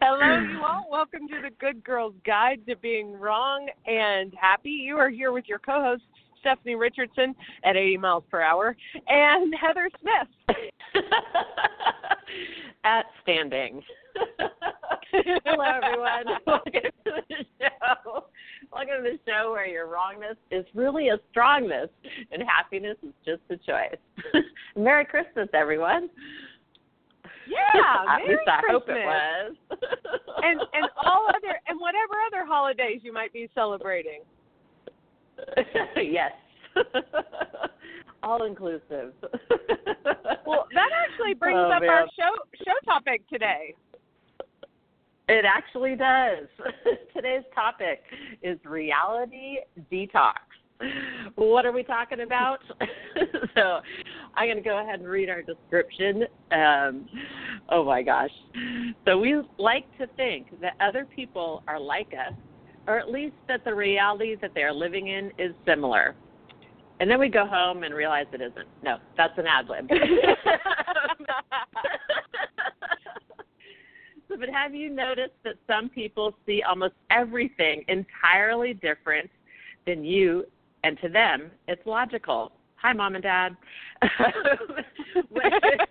Hello, you all. Welcome to the Good Girls Guide to Being Wrong and Happy. You are here with your co host, Stephanie Richardson, at 80 miles per hour, and Heather Smith. at standing. Hello, everyone. Welcome to the show. Welcome to the show where your wrongness is really a strongness and happiness is just a choice. Merry Christmas, everyone. Yeah, at least I Christmas. hope it was. and and all other and whatever other holidays you might be celebrating. yes. All inclusive. Well, that actually brings Oh, up man. our show show topic today. It actually does. Today's topic is reality detox. What are we talking about? so I'm going to go ahead and read our description. Um, oh my gosh. So we like to think that other people are like us, or at least that the reality that they are living in is similar. And then we go home and realize it isn't. No, that's an ad lib. So, but have you noticed that some people see almost everything entirely different than you, and to them, it's logical? Hi, mom and dad.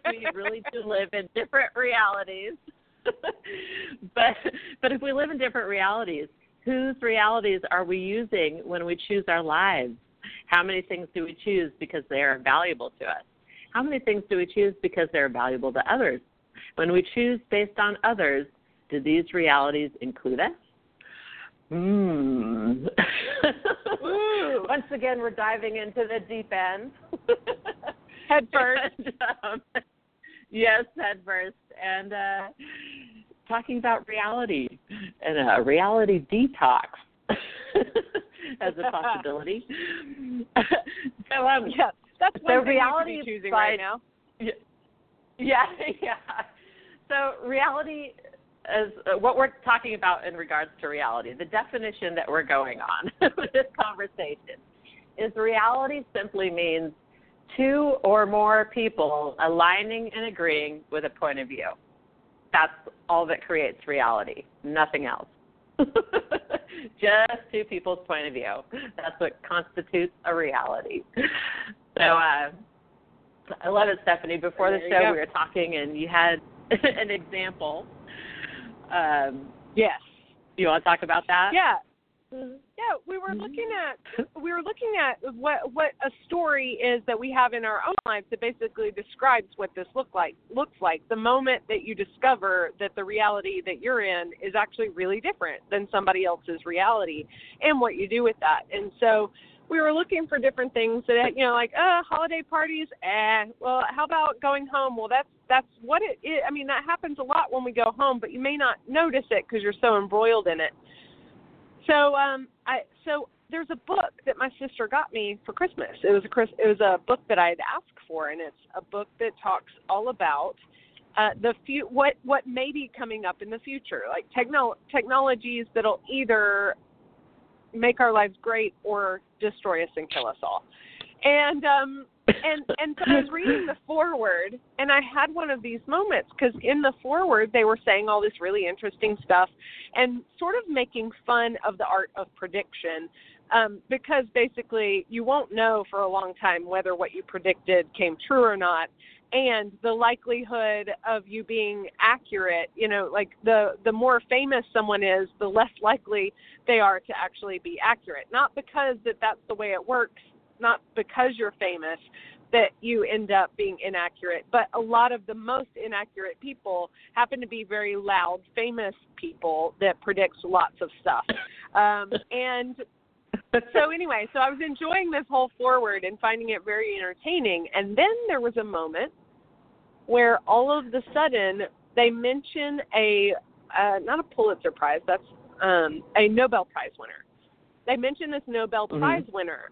we really do live in different realities. but but if we live in different realities, whose realities are we using when we choose our lives? How many things do we choose because they are valuable to us? How many things do we choose because they're valuable to others? When we choose based on others, do these realities include us? Ooh. Once again, we're diving into the deep end. Head first. And, um, yes, head first. And uh, talking about reality and a reality detox as a possibility. so, um, Yeah, that's one So thing reality choosing by- right now. yeah, yeah, yeah. So reality is uh, what we're talking about in regards to reality. The definition that we're going on with this conversation is reality simply means two or more people aligning and agreeing with a point of view. That's all that creates reality, nothing else. Just two people's point of view. That's what constitutes a reality. So, uh, I love it, Stephanie. Before the show, we were talking, and you had an example. Um, Yes. you want to talk about that? Yeah. Yeah, we were looking at we were looking at what what a story is that we have in our own lives that basically describes what this look like looks like the moment that you discover that the reality that you're in is actually really different than somebody else's reality and what you do with that. And so we were looking for different things that you know like uh holiday parties eh. Well how about going home? Well that's that's what it i mean that happens a lot when we go home but you may not notice it because you're so embroiled in it. So um i so there's a book that my sister got me for christmas. It was a Chris, it was a book that i had asked for and it's a book that talks all about uh, the few what what may be coming up in the future, like techno- technologies that'll either make our lives great or destroy us and kill us all. And um and and so I was reading the foreword and I had one of these moments because in the foreword they were saying all this really interesting stuff and sort of making fun of the art of prediction um, because basically you won't know for a long time whether what you predicted came true or not and the likelihood of you being accurate you know like the the more famous someone is the less likely they are to actually be accurate not because that that's the way it works not because you're famous that you end up being inaccurate but a lot of the most inaccurate people happen to be very loud famous people that predicts lots of stuff um and so anyway, so I was enjoying this whole foreword and finding it very entertaining. And then there was a moment where all of the sudden they mention a uh, not a Pulitzer Prize, that's um, a Nobel Prize winner. They mention this Nobel Mhm. Prize winner,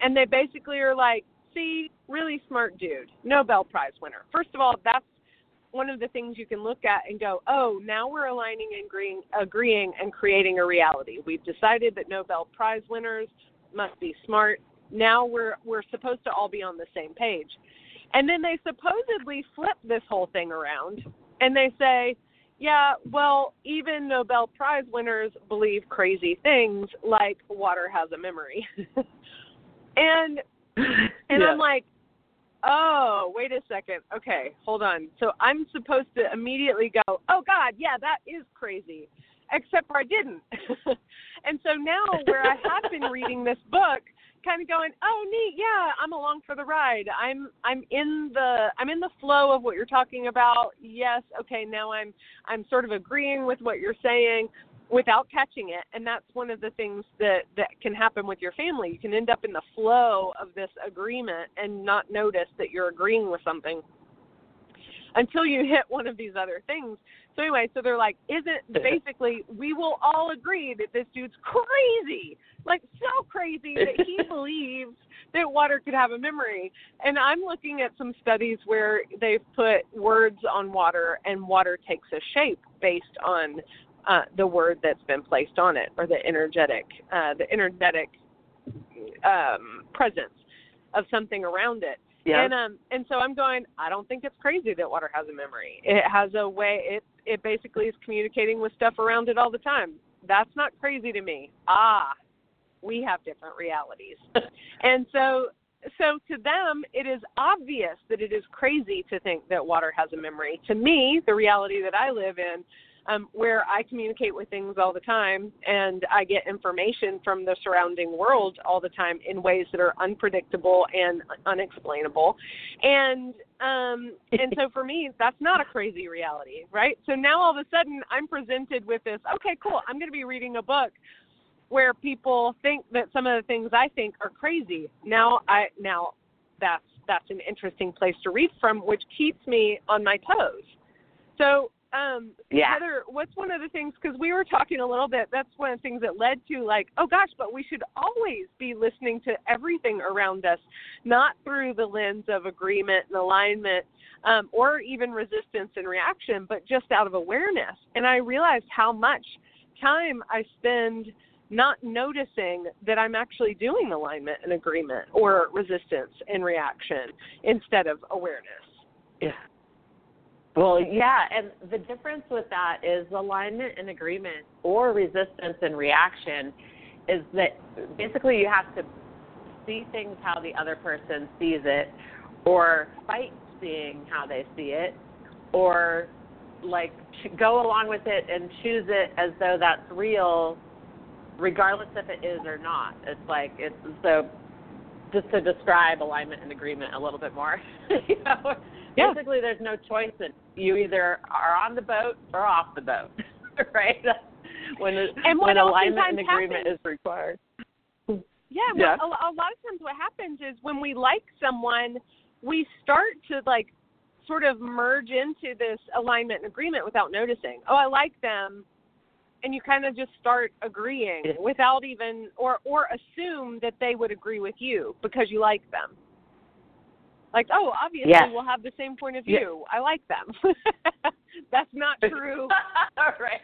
and they basically are like, "See, really smart dude, Nobel Prize winner." First of all, that's one of the things you can look at and go, oh, now we're aligning and agreeing, agreeing and creating a reality. We've decided that Nobel Prize winners must be smart. Now we're we're supposed to all be on the same page. And then they supposedly flip this whole thing around and they say, yeah, well, even Nobel Prize winners believe crazy things like water has a memory. and and yeah. I'm like, oh, wait a second. Okay, hold on. So I'm supposed to immediately go, oh God, yeah, that is crazy. Except for I didn't. and so now, where I have been reading this book, kind of going, oh neat, yeah, I'm along for the ride. I'm I'm in the I'm in the flow of what you're talking about. Yes, okay, now I'm I'm sort of agreeing with what you're saying without catching it and that's one of the things that that can happen with your family you can end up in the flow of this agreement and not notice that you're agreeing with something until you hit one of these other things so anyway so they're like isn't basically we will all agree that this dude's crazy like so crazy that he believes that water could have a memory and i'm looking at some studies where they've put words on water and water takes a shape based on uh, the word that's been placed on it or the energetic uh, the energetic um, presence of something around it. Yeah. And um and so I'm going, I don't think it's crazy that water has a memory. It has a way it it basically is communicating with stuff around it all the time. That's not crazy to me. Ah, we have different realities. and so so to them it is obvious that it is crazy to think that water has a memory. To me, the reality that I live in um, where I communicate with things all the time and I get information from the surrounding world all the time in ways that are unpredictable and unexplainable. And um, and so for me, that's not a crazy reality, right? So now all of a sudden I'm presented with this. Okay, cool. I'm going to be reading a book where people think that some of the things I think are crazy. Now I now that's that's an interesting place to read from, which keeps me on my toes. So um yeah. Heather, what's one of the things because we were talking a little bit that's one of the things that led to like oh gosh but we should always be listening to everything around us not through the lens of agreement and alignment um, or even resistance and reaction but just out of awareness. And i realized how much time i spend not noticing that i'm actually doing alignment and agreement or resistance and reaction instead of awareness. Yeah well, yeah, and the difference with that is alignment and agreement or resistance and reaction is that basically you have to see things how the other person sees it or fight seeing how they see it or like go along with it and choose it as though that's real regardless if it is or not. It's like it's so just to describe alignment and agreement a little bit more. you know, yeah. basically there's no choice in you either are on the boat or off the boat, right? when the, and when alignment and agreement happens, is required. Yeah, yeah. Well, a, a lot of times what happens is when we like someone, we start to like sort of merge into this alignment and agreement without noticing. Oh, I like them, and you kind of just start agreeing without even or or assume that they would agree with you because you like them. Like, oh, obviously yes. we'll have the same point of view. I like them. That's not true. right.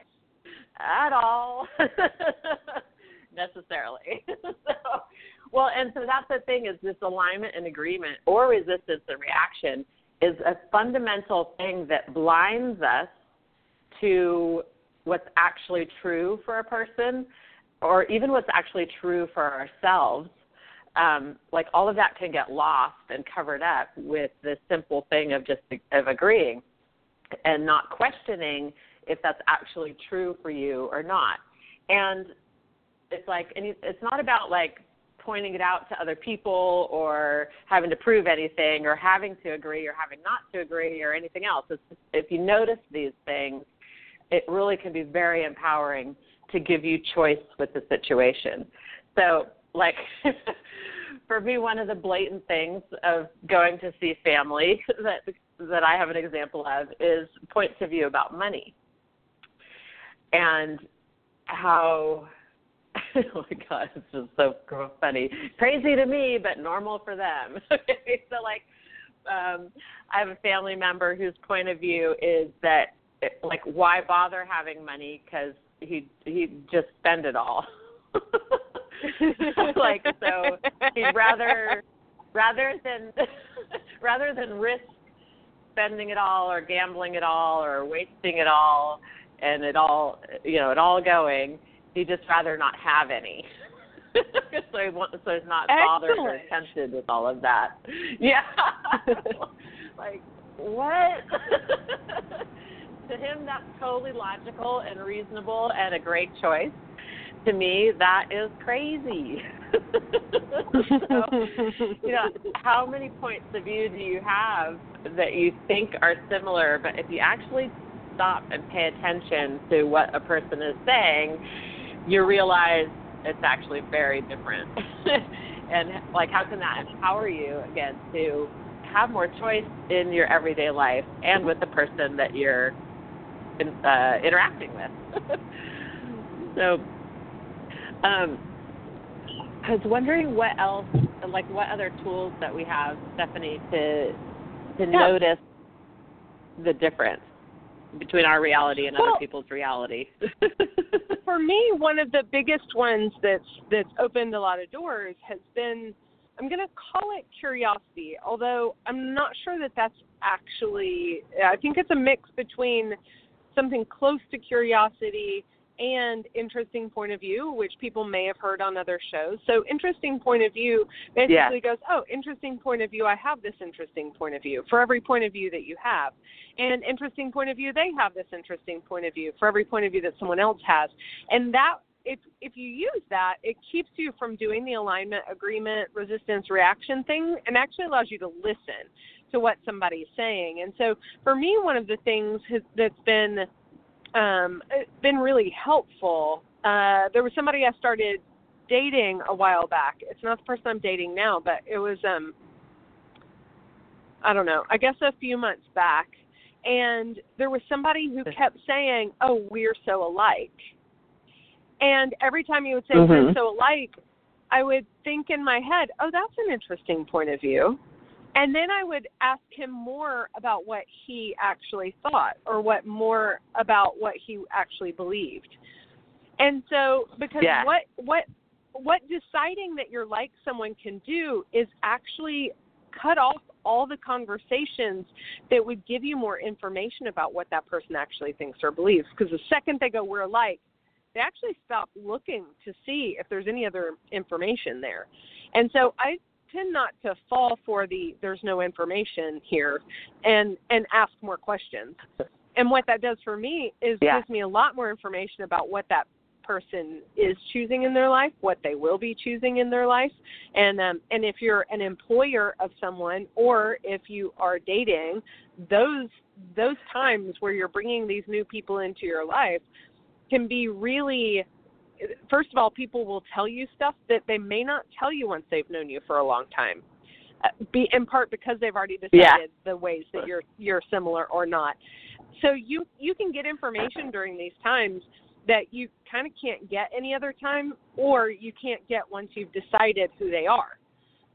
At all. Necessarily. so, well, and so that's the thing is this alignment and agreement or resistance and reaction is a fundamental thing that blinds us to what's actually true for a person or even what's actually true for ourselves um, like all of that can get lost and covered up with this simple thing of just of agreeing and not questioning if that's actually true for you or not. And it's like, and it's not about like pointing it out to other people or having to prove anything or having to agree or having not to agree or anything else. It's just, if you notice these things, it really can be very empowering to give you choice with the situation. So, like, for me, one of the blatant things of going to see family that that I have an example of is points of view about money, and how. oh my god, it's just so funny, crazy to me, but normal for them. so like, um, I have a family member whose point of view is that, like, why bother having money? Because he he just spend it all. Like so he'd rather rather than rather than risk spending it all or gambling it all or wasting it all and it all you know it all going he'd just rather not have any. So he wants so he's not bothered or tempted with all of that. Yeah. Like what? To him that's totally logical and reasonable and a great choice to me that is crazy so, you know how many points of view do you have that you think are similar but if you actually stop and pay attention to what a person is saying you realize it's actually very different and like how can that empower you again to have more choice in your everyday life and with the person that you're in, uh, interacting with. so, um, I was wondering what else, like what other tools that we have, Stephanie, to to yeah. notice the difference between our reality and well, other people's reality. for me, one of the biggest ones that's that's opened a lot of doors has been I'm going to call it curiosity, although I'm not sure that that's actually, I think it's a mix between something close to curiosity and interesting point of view, which people may have heard on other shows. So, interesting point of view basically yeah. goes, oh, interesting point of view, I have this interesting point of view for every point of view that you have. And interesting point of view, they have this interesting point of view for every point of view that someone else has. And that if if you use that, it keeps you from doing the alignment, agreement, resistance, reaction thing, and actually allows you to listen to what somebody's saying. And so, for me, one of the things has, that's been um, been really helpful. Uh, there was somebody I started dating a while back. It's not the person I'm dating now, but it was um, I don't know. I guess a few months back, and there was somebody who kept saying, "Oh, we're so alike." And every time you would say mm-hmm. we're so alike, I would think in my head, oh, that's an interesting point of view. And then I would ask him more about what he actually thought or what more about what he actually believed. And so because yeah. what what what deciding that you're like someone can do is actually cut off all the conversations that would give you more information about what that person actually thinks or believes because the second they go we're alike they actually stop looking to see if there's any other information there. And so I tend not to fall for the there's no information here and and ask more questions. And what that does for me is yeah. gives me a lot more information about what that person is choosing in their life, what they will be choosing in their life, and um, and if you're an employer of someone or if you are dating, those those times where you're bringing these new people into your life can be really first of all people will tell you stuff that they may not tell you once they've known you for a long time uh, be in part because they've already decided yeah. the ways that you're you're similar or not so you you can get information during these times that you kind of can't get any other time or you can't get once you've decided who they are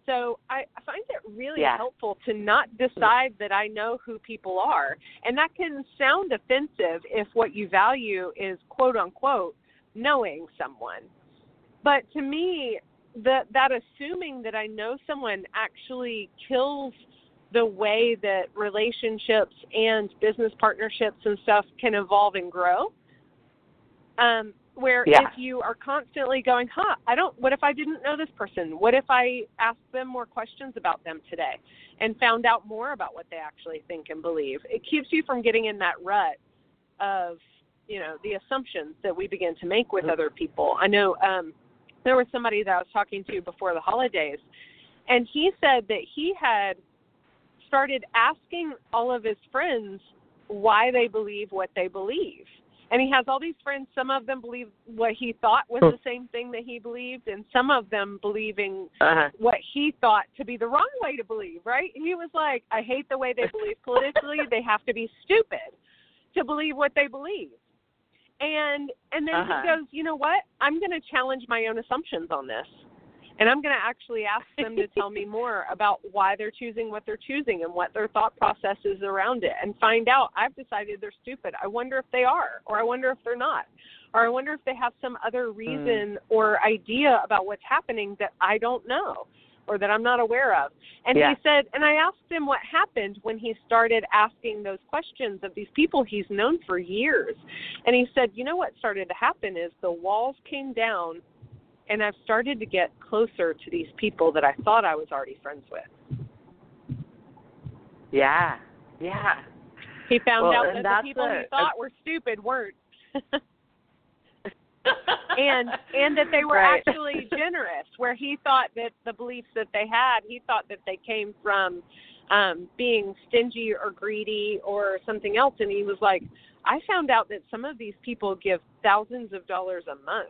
so I, I find it really yeah. helpful to not decide that I know who people are. And that can sound offensive if what you value is quote unquote knowing someone. But to me, that that assuming that I know someone actually kills the way that relationships and business partnerships and stuff can evolve and grow. Um, where yeah. if you are constantly going, huh, I don't, what if I didn't know this person? What if I asked them more questions about them today and found out more about what they actually think and believe? It keeps you from getting in that rut of, you know, the assumptions that we begin to make with other people. I know um, there was somebody that I was talking to before the holidays, and he said that he had started asking all of his friends why they believe what they believe. And he has all these friends some of them believe what he thought was the same thing that he believed and some of them believing uh-huh. what he thought to be the wrong way to believe right? He was like i hate the way they believe politically. They have to be stupid to believe what they believe and and then uh-huh. he goes you know what i'm going to challenge my own assumptions on this and I'm going to actually ask them to tell me more about why they're choosing what they're choosing and what their thought process is around it and find out. I've decided they're stupid. I wonder if they are, or I wonder if they're not, or I wonder if they have some other hmm. reason mm. or idea about what's happening that I don't know. Or that I'm not aware of. And Yeah. he said, and I asked him what happened when he started asking those questions of these people he's known for years. And he said, you know what started to happen is the walls came down and I've started to get closer to these people that I thought I was already friends with. Yeah. Yeah. He found Well, out that the people a- he thought were stupid weren't. and and that they were Right. actually generous where he thought that the beliefs that they had he thought that they came from um being stingy or greedy or something else and he was like i found out that some of these people give thousands of dollars a month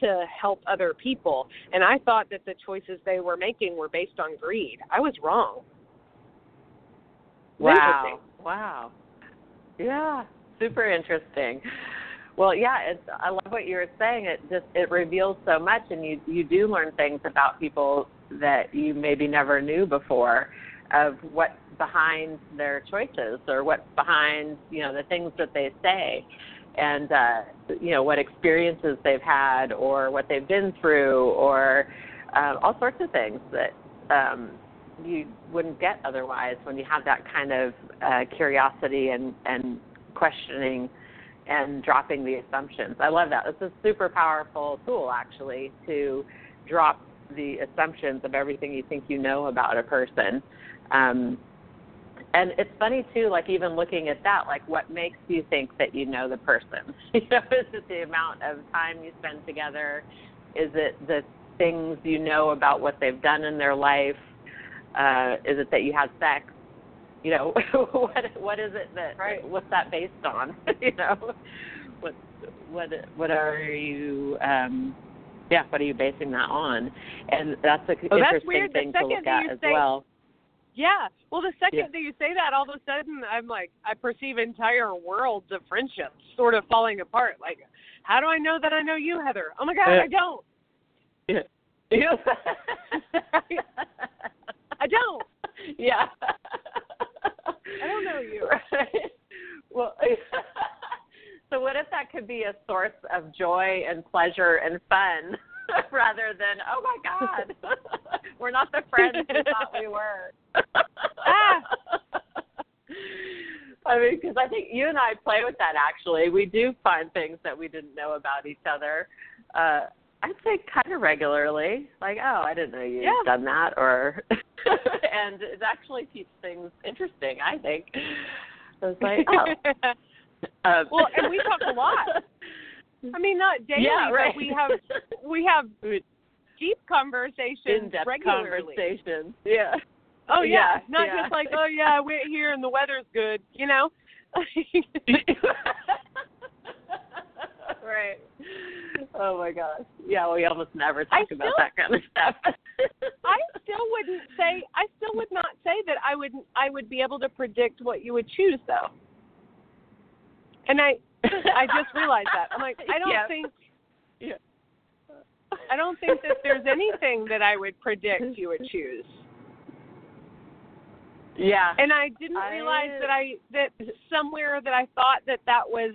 to help other people and i thought that the choices they were making were based on greed i was wrong Wow. Wow. Yeah. Super interesting. Well, yeah, it's I love what you were saying. It just it reveals so much and you you do learn things about people that you maybe never knew before of what's behind their choices or what's behind, you know, the things that they say and uh you know what experiences they've had or what they've been through or uh, all sorts of things that um you wouldn't get otherwise when you have that kind of uh, curiosity and and questioning and dropping the assumptions. I love that. It's a super powerful tool actually to drop the assumptions of everything you think you know about a person. Um, and it's funny too, like even looking at that, like what makes you think that you know the person? You know, is it the amount of time you spend together? Is it the things you know about what they've done in their life? Uh, is it that you had sex? You know, what what is it that Right. what's that based on? you know, what what what are you um yeah, what are you basing that on? And that's a Well, that's interesting weird. The thing to second look that at you as say- well. Yeah. Well, the second Yeah. that you say that, all of a sudden, I'm like, I perceive entire worlds of friendships sort of falling apart. Like, how do I know that I know you, Heather? Oh my God, Yeah. I don't. Yeah. Yeah. I don't. yeah. I don't know you. Right. Well, so what if that could be a source of joy and pleasure and fun rather than, oh my God, we're not the friends we thought we were. Ah. I mean, because I think you and I play with that actually. We do find things that we didn't know about each other. Uh, I'd say kind of regularly, like, oh, I didn't know you'd Yeah. done that, or, and it actually keeps things interesting. I think. So it's like, oh, um, Well, and we talk a lot. I mean, not daily, yeah, right. but we have we have deep conversations in-depth regularly. conversations. Yeah. Oh yeah, Yeah, not yeah. just like, oh yeah, we're here and the weather's good, you know. right. Oh my gosh. Yeah, we almost never talk I about that kind of stuff. I still wouldn't say I still would not say that I would I would be able to predict what you would choose though. And I I just realized that. I'm like I don't think Yeah. I don't think that there's anything that I would predict you would choose. Yeah. And I didn't I- realize that I that somewhere that I thought that that was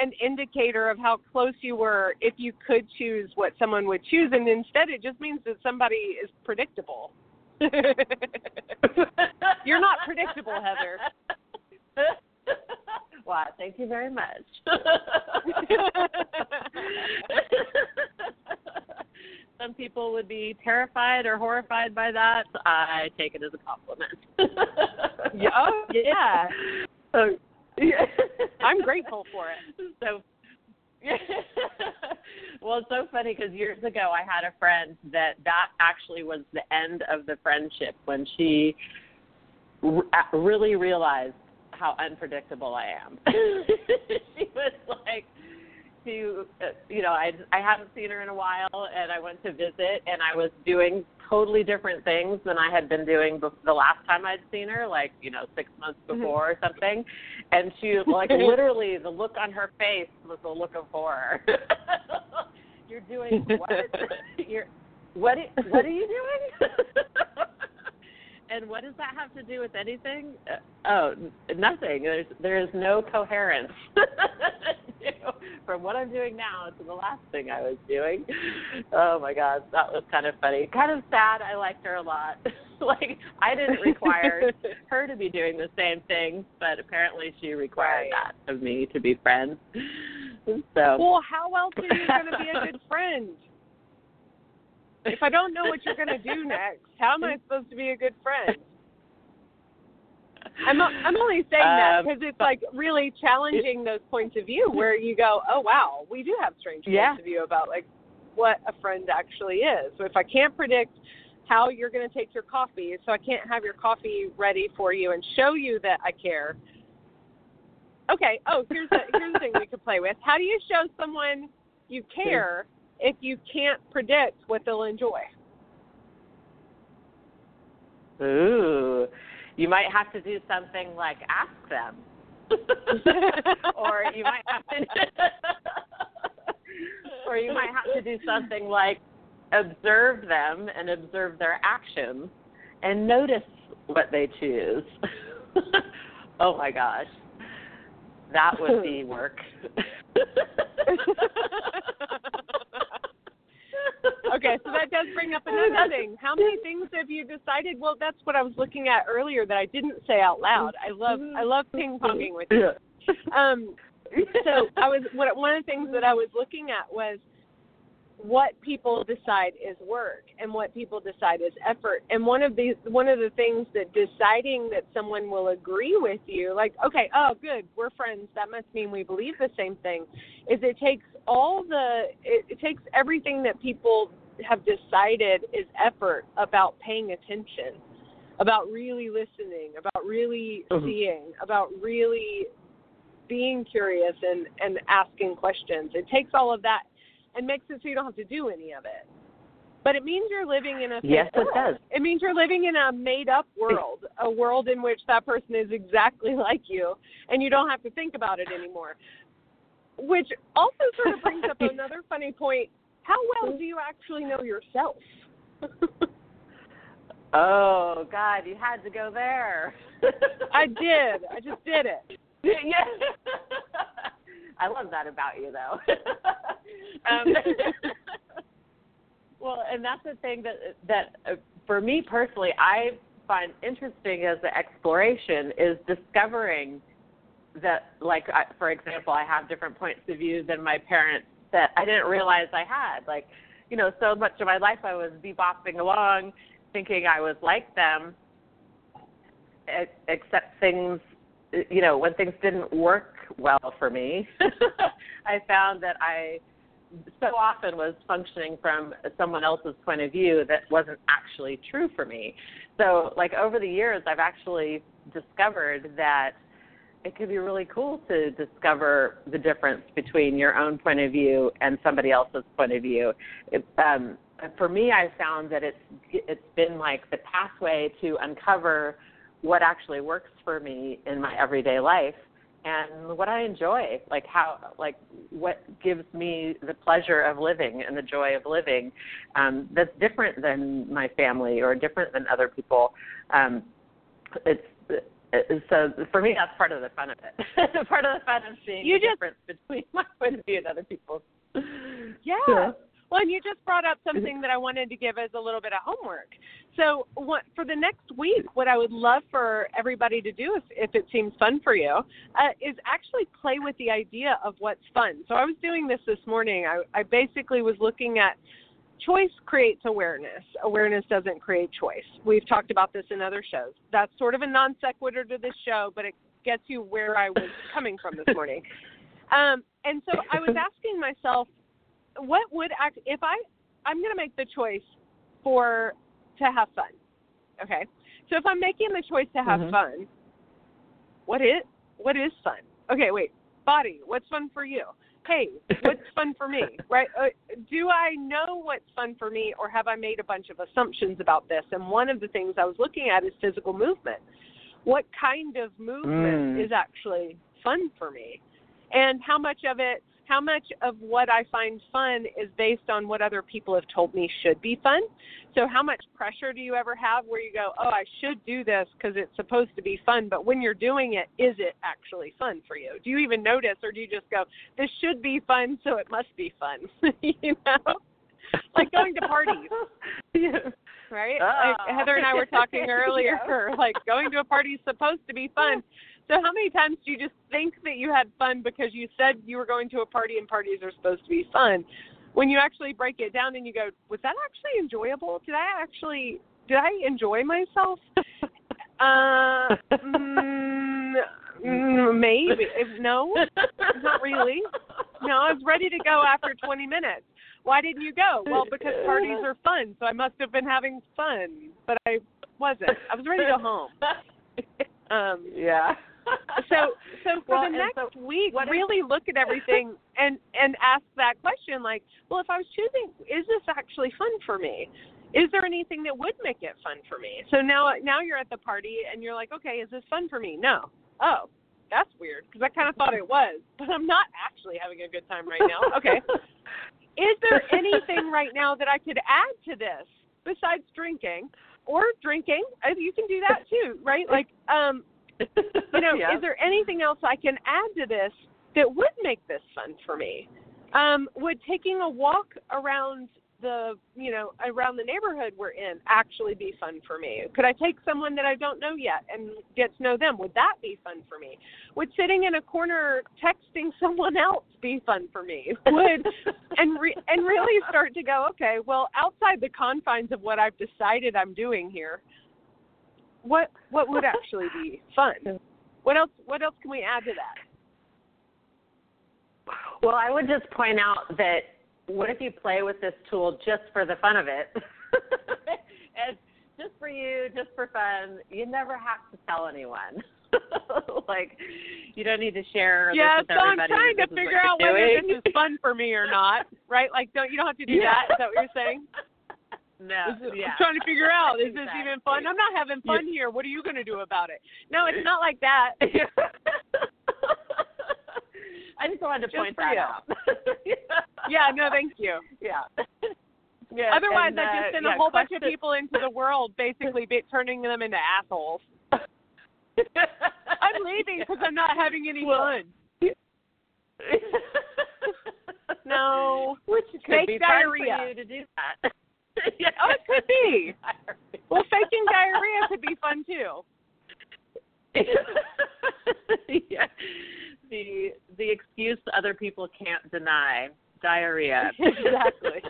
an indicator of how close you were if you could choose what someone would choose and instead it just means that somebody is predictable. You're not predictable, Heather. Wow, thank you very much. Some people would be terrified or horrified by that. I take it as a compliment. Yeah, oh, yeah. So, yeah. I'm grateful for it. So, yeah. well, it's so funny because years ago I had a friend that that actually was the end of the friendship when she r- uh, really realized how unpredictable I am. she was like, to uh, you know, I I hadn't seen her in a while, and I went to visit, and I was doing totally different things than I had been doing the last time I'd seen her, like you know, six months Mhm. before or something. And she like literally the look on her face was a look of horror. You're doing what? You're what? What are you doing? And what does that have to do with anything? Uh, oh, nothing. There's there is no coherence. from what I'm doing now to the last thing I was doing. Oh my God, that was kind of funny. Kind of sad. I liked her a lot. like I didn't require her to be doing the same thing, but apparently she required right. that of me to be friends. So Well, how else are you gonna be a good friend? If I don't know what you're gonna do next, how am I supposed to be a good friend? I'm I'm only saying that because um, it's like really challenging those points of view where you go, oh wow, we do have strange yeah. points of view about like what a friend actually is. So if I can't predict how you're going to take your coffee, so I can't have your coffee ready for you and show you that I care. Okay. Oh, here's the here's the thing we could play with. How do you show someone you care if you can't predict what they'll enjoy? Ooh, you might have to do something like ask them. or you might have to or you might have to do something like observe them and observe their actions and notice what they choose. oh my gosh. That would be work. Okay, so that does bring up another thing. How many things have you decided? Well, that's what I was looking at earlier that I didn't say out loud. I love I love ping ponging with you. Um, so I was what one of the things that I was looking at was what people decide is work and what people decide is effort. And one of these one of the things that deciding that someone will agree with you, like, okay, oh good, we're friends, that must mean we believe the same thing, is it takes all the it, it takes everything that people have decided is effort about paying attention, about really listening, about really mm-hmm. seeing, about really being curious and, and asking questions. It takes all of that and makes it so you don't have to do any of it. But it means you're living in a yes, it does. It means you're living in a made-up world, a world in which that person is exactly like you, and you don't have to think about it anymore. Which also sort of brings up another funny point. How well do you actually know yourself? oh God, you had to go there. I did. I just did it. yeah. I love that about you, though. um, well, and that's the thing that that uh, for me personally, I find interesting as the exploration is discovering that, like, I, for example, I have different points of view than my parents that I didn't realize I had. Like, you know, so much of my life I was bebopping along, thinking I was like them, except things, you know, when things didn't work well for me, I found that I so often was functioning from someone else's point of view that wasn't actually true for me. So, like over the years, I've actually discovered that it could be really cool to discover the difference between your own point of view and somebody else's point of view. It, um, for me, I found that it's it's been like the pathway to uncover what actually works for me in my everyday life and what I enjoy, like how, like what gives me the pleasure of living and the joy of living. Um, that's different than my family or different than other people. Um, it's so for me that's part of the fun of it. part of the fun of seeing you the just, difference between my point of view and other people's. Yeah. yeah. Well, and you just brought up something that I wanted to give as a little bit of homework. So, what for the next week, what I would love for everybody to do, if, if it seems fun for you, uh, is actually play with the idea of what's fun. So, I was doing this this morning. I, I basically was looking at choice creates awareness. Awareness doesn't create choice. We've talked about this in other shows. That's sort of a non sequitur to this show, but it gets you where I was coming from this morning. Um, and so I was asking myself, what would act if I I'm going to make the choice for to have fun. Okay. So if I'm making the choice to have mm-hmm. fun, what is what is fun? Okay, wait. Body, what's fun for you? Hey, what's fun for me? Right? Uh, do I know what's fun for me or have I made a bunch of assumptions about this? And one of the things I was looking at is physical movement. What kind of movement mm. is actually fun for me? And how much of it how much of what I find fun is based on what other people have told me should be fun. So, how much pressure do you ever have where you go, oh, I should do this because it's supposed to be fun, but when you're doing it, is it actually fun for you? Do you even notice, or do you just go, this should be fun, so it must be fun? you know? like going to parties. yeah. Right? Oh. Like Heather and I were talking earlier, Yeah. like going to a party is supposed to be fun. So how many times do you just think that you had fun because you said you were going to a party and parties are supposed to be fun? When you actually break it down and you go, was that actually enjoyable? Did I actually did I enjoy myself? Uh, mm, mm, maybe. If, no, not really. No, I was ready to go after 20 minutes. Why didn't you go? Well, because parties are fun, so I must have been having fun, but I wasn't. I was ready to go home. Um, yeah. So, so for Well, the next so week, if- really look at everything and and ask that question, like, well, if I was choosing, is this actually fun for me? Is there anything that would make it fun for me? So now, now you're at the party and you're like, okay, is this fun for me? No. Oh, that's weird because I kind of thought it was, but I'm not actually having a good time right now. Okay. Is there anything right now that I could add to this besides drinking or drinking? Uh, You can do that too, right? Like, um, you know, yeah. is there anything else I can add to this that would make this fun for me? Um, would taking a walk around the, you know, around the neighborhood we're in actually be fun for me? Could I take someone that I don't know yet and get to know them? Would that be fun for me? Would sitting in a corner texting someone else be fun for me? Would and re- and really start to go, okay, well, outside the confines of what I've decided I'm doing here, what what would actually be fun? What else what else can we add to that? Well, I would just point out that what if you play with this tool just for the fun of it? and just for you, just for fun. You never have to tell anyone. like you don't need to share yeah, this with so I'm trying to that this is figure out whether this is fun for me or not. Right? Like don't you don't have to do Yeah. that. Is that what you're saying? No, Is yeah. I'm trying to figure out is this even fun? I'm not having fun here. What are you going to do about it? No, it's not like that. I just wanted to Just point that you. out. Yeah, no, thank you. yeah. Yeah, Otherwise, and, I uh, just send yeah, a whole bunch of people into the world, basically turning them into assholes. I'm leaving because I'm not having any Well, fun. No. Which could Fake be diarrhea. fun for you to do that. yeah. Oh, it could be. Well, faking diarrhea could be fun too. yeah. The the excuse other people can't deny diarrhea. Exactly.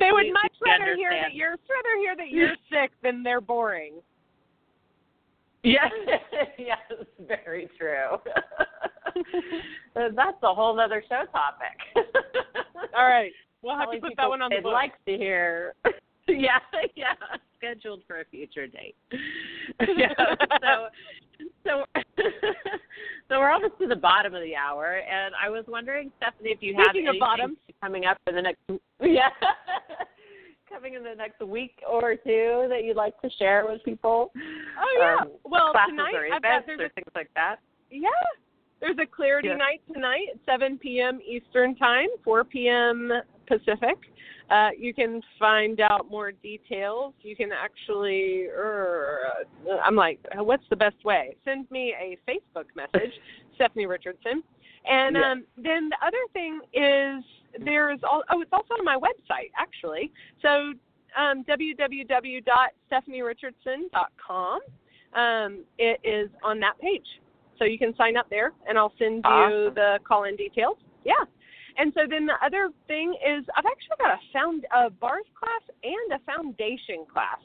they would much rather hear that you're rather hear that you're sick than they're boring. Yes, yes, very true. That's a whole other show topic. All right, we'll have to put that one on the book. like to hear. yeah, yeah, scheduled for a future date. yeah, so, so, so we're almost to the bottom of the hour, and I was wondering, Stephanie, if you have Speaking of anything bottom. coming up in the next, yeah, coming in the next week or two that you'd like to share with people. Oh yeah. Um, well, classes tonight or I've got events there's or a things like that. Yeah. There's a clarity night tonight at 7 p.m. Eastern Time, 4 p.m. Pacific. Uh, you can find out more details. You can actually, uh, I'm like, what's the best way? Send me a Facebook message, Stephanie Richardson. And Yeah. um, then the other thing is there's all, oh, it's also on my website actually. So um, www.stephanierichardson.com. Um, it is on that page. So you can sign up there, and I'll send you Awesome. the call-in details. Yeah. And so then the other thing is I've actually got a found a bars class and a foundation class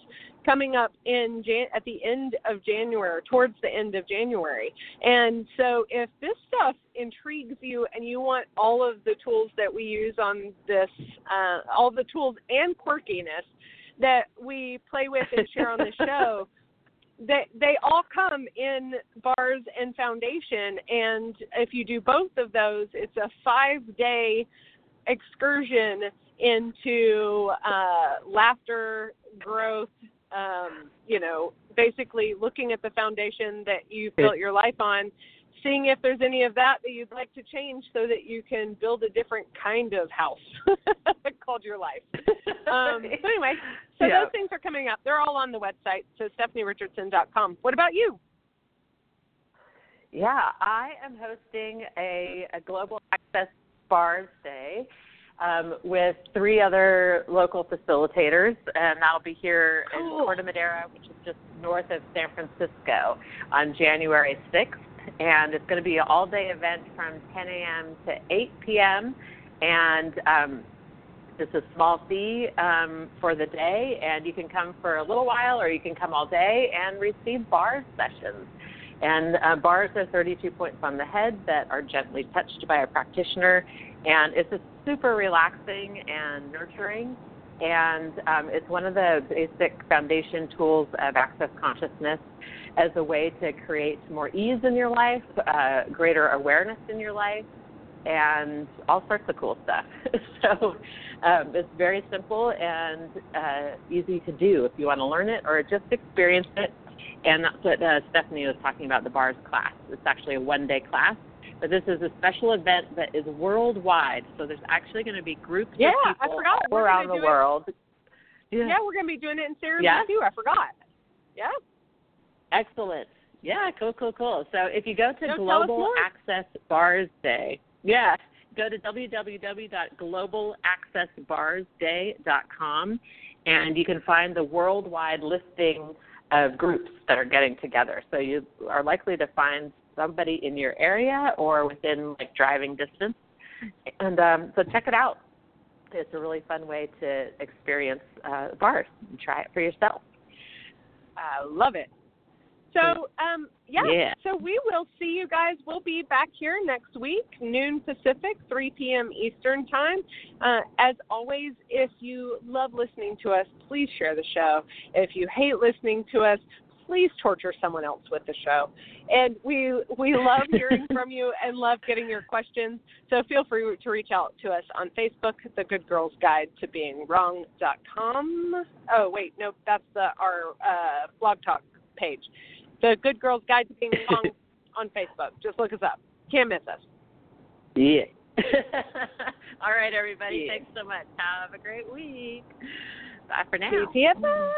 coming up in Jan- at the end of January, towards the end of January. And so if this stuff intrigues you and you want all of the tools that we use on this, uh, all the tools and quirkiness that we play with and share on the show, they they all come in bars and foundation and if you do both of those it's a five day excursion into uh, laughter growth um, you know, basically looking at the foundation that you built your life on, seeing if there's any of that that you'd like to change so that you can build a different kind of house called your life. Um, so anyway, so Yeah. those things are coming up. They're all on the website, so stephanieRichardson.com. What about you? Yeah, I am hosting a, a Global Access Bars Day um, with three other local facilitators, and that'll be here Cool. in Corte Madera, which is just north of San Francisco, on January 6th. And it's going to be an all day event from 10 a.m. to 8 p.m. And um, it's a small fee um, for the day, and you can come for a little while or you can come all day and receive bars sessions. And uh, bars are 32 points on the head that are gently touched by a practitioner, and it's a super relaxing and nurturing. And um, it's one of the basic foundation tools of access consciousness as a way to create more ease in your life, uh, greater awareness in your life, and all sorts of cool stuff. so um, it's very simple and uh, easy to do if you want to learn it or just experience it. And that's what uh, Stephanie was talking about the bars class. It's actually a one day class, but this is a special event that is worldwide. So there's actually going to be groups Yeah, of I forgot. around the it. world. Yeah, we're going to be doing it in Sarasota Yeah? too. I forgot. Yeah. Excellent. Yeah, cool, cool, cool. So if you go to So Global. Access Bars Day, yeah, go to www.globalaccessbarsday.com and you can find the worldwide listing of groups that are getting together. So you are likely to find somebody in your area or within like driving distance. And um, so check it out. It's a really fun way to experience uh, bars and try it for yourself. I love it. So, um, yeah. Yeah. So we will see you guys. We'll be back here next week, noon Pacific, 3 p.m. Eastern time. Uh, as always, if you love listening to us, please share the show. If you hate listening to us, please torture someone else with the show. And we we love hearing from you and love getting your questions. So feel free to reach out to us on Facebook, The Good Girls Guide to Being Wrong dot com. Oh wait, no, that's the our uh, blog talk page. The Good Girls Guide to Being Wrong on Facebook. Just look us up. Can't miss us. Yeah. All right, everybody. Yeah. Thanks so much. Have a great week. Bye for now. PTFI.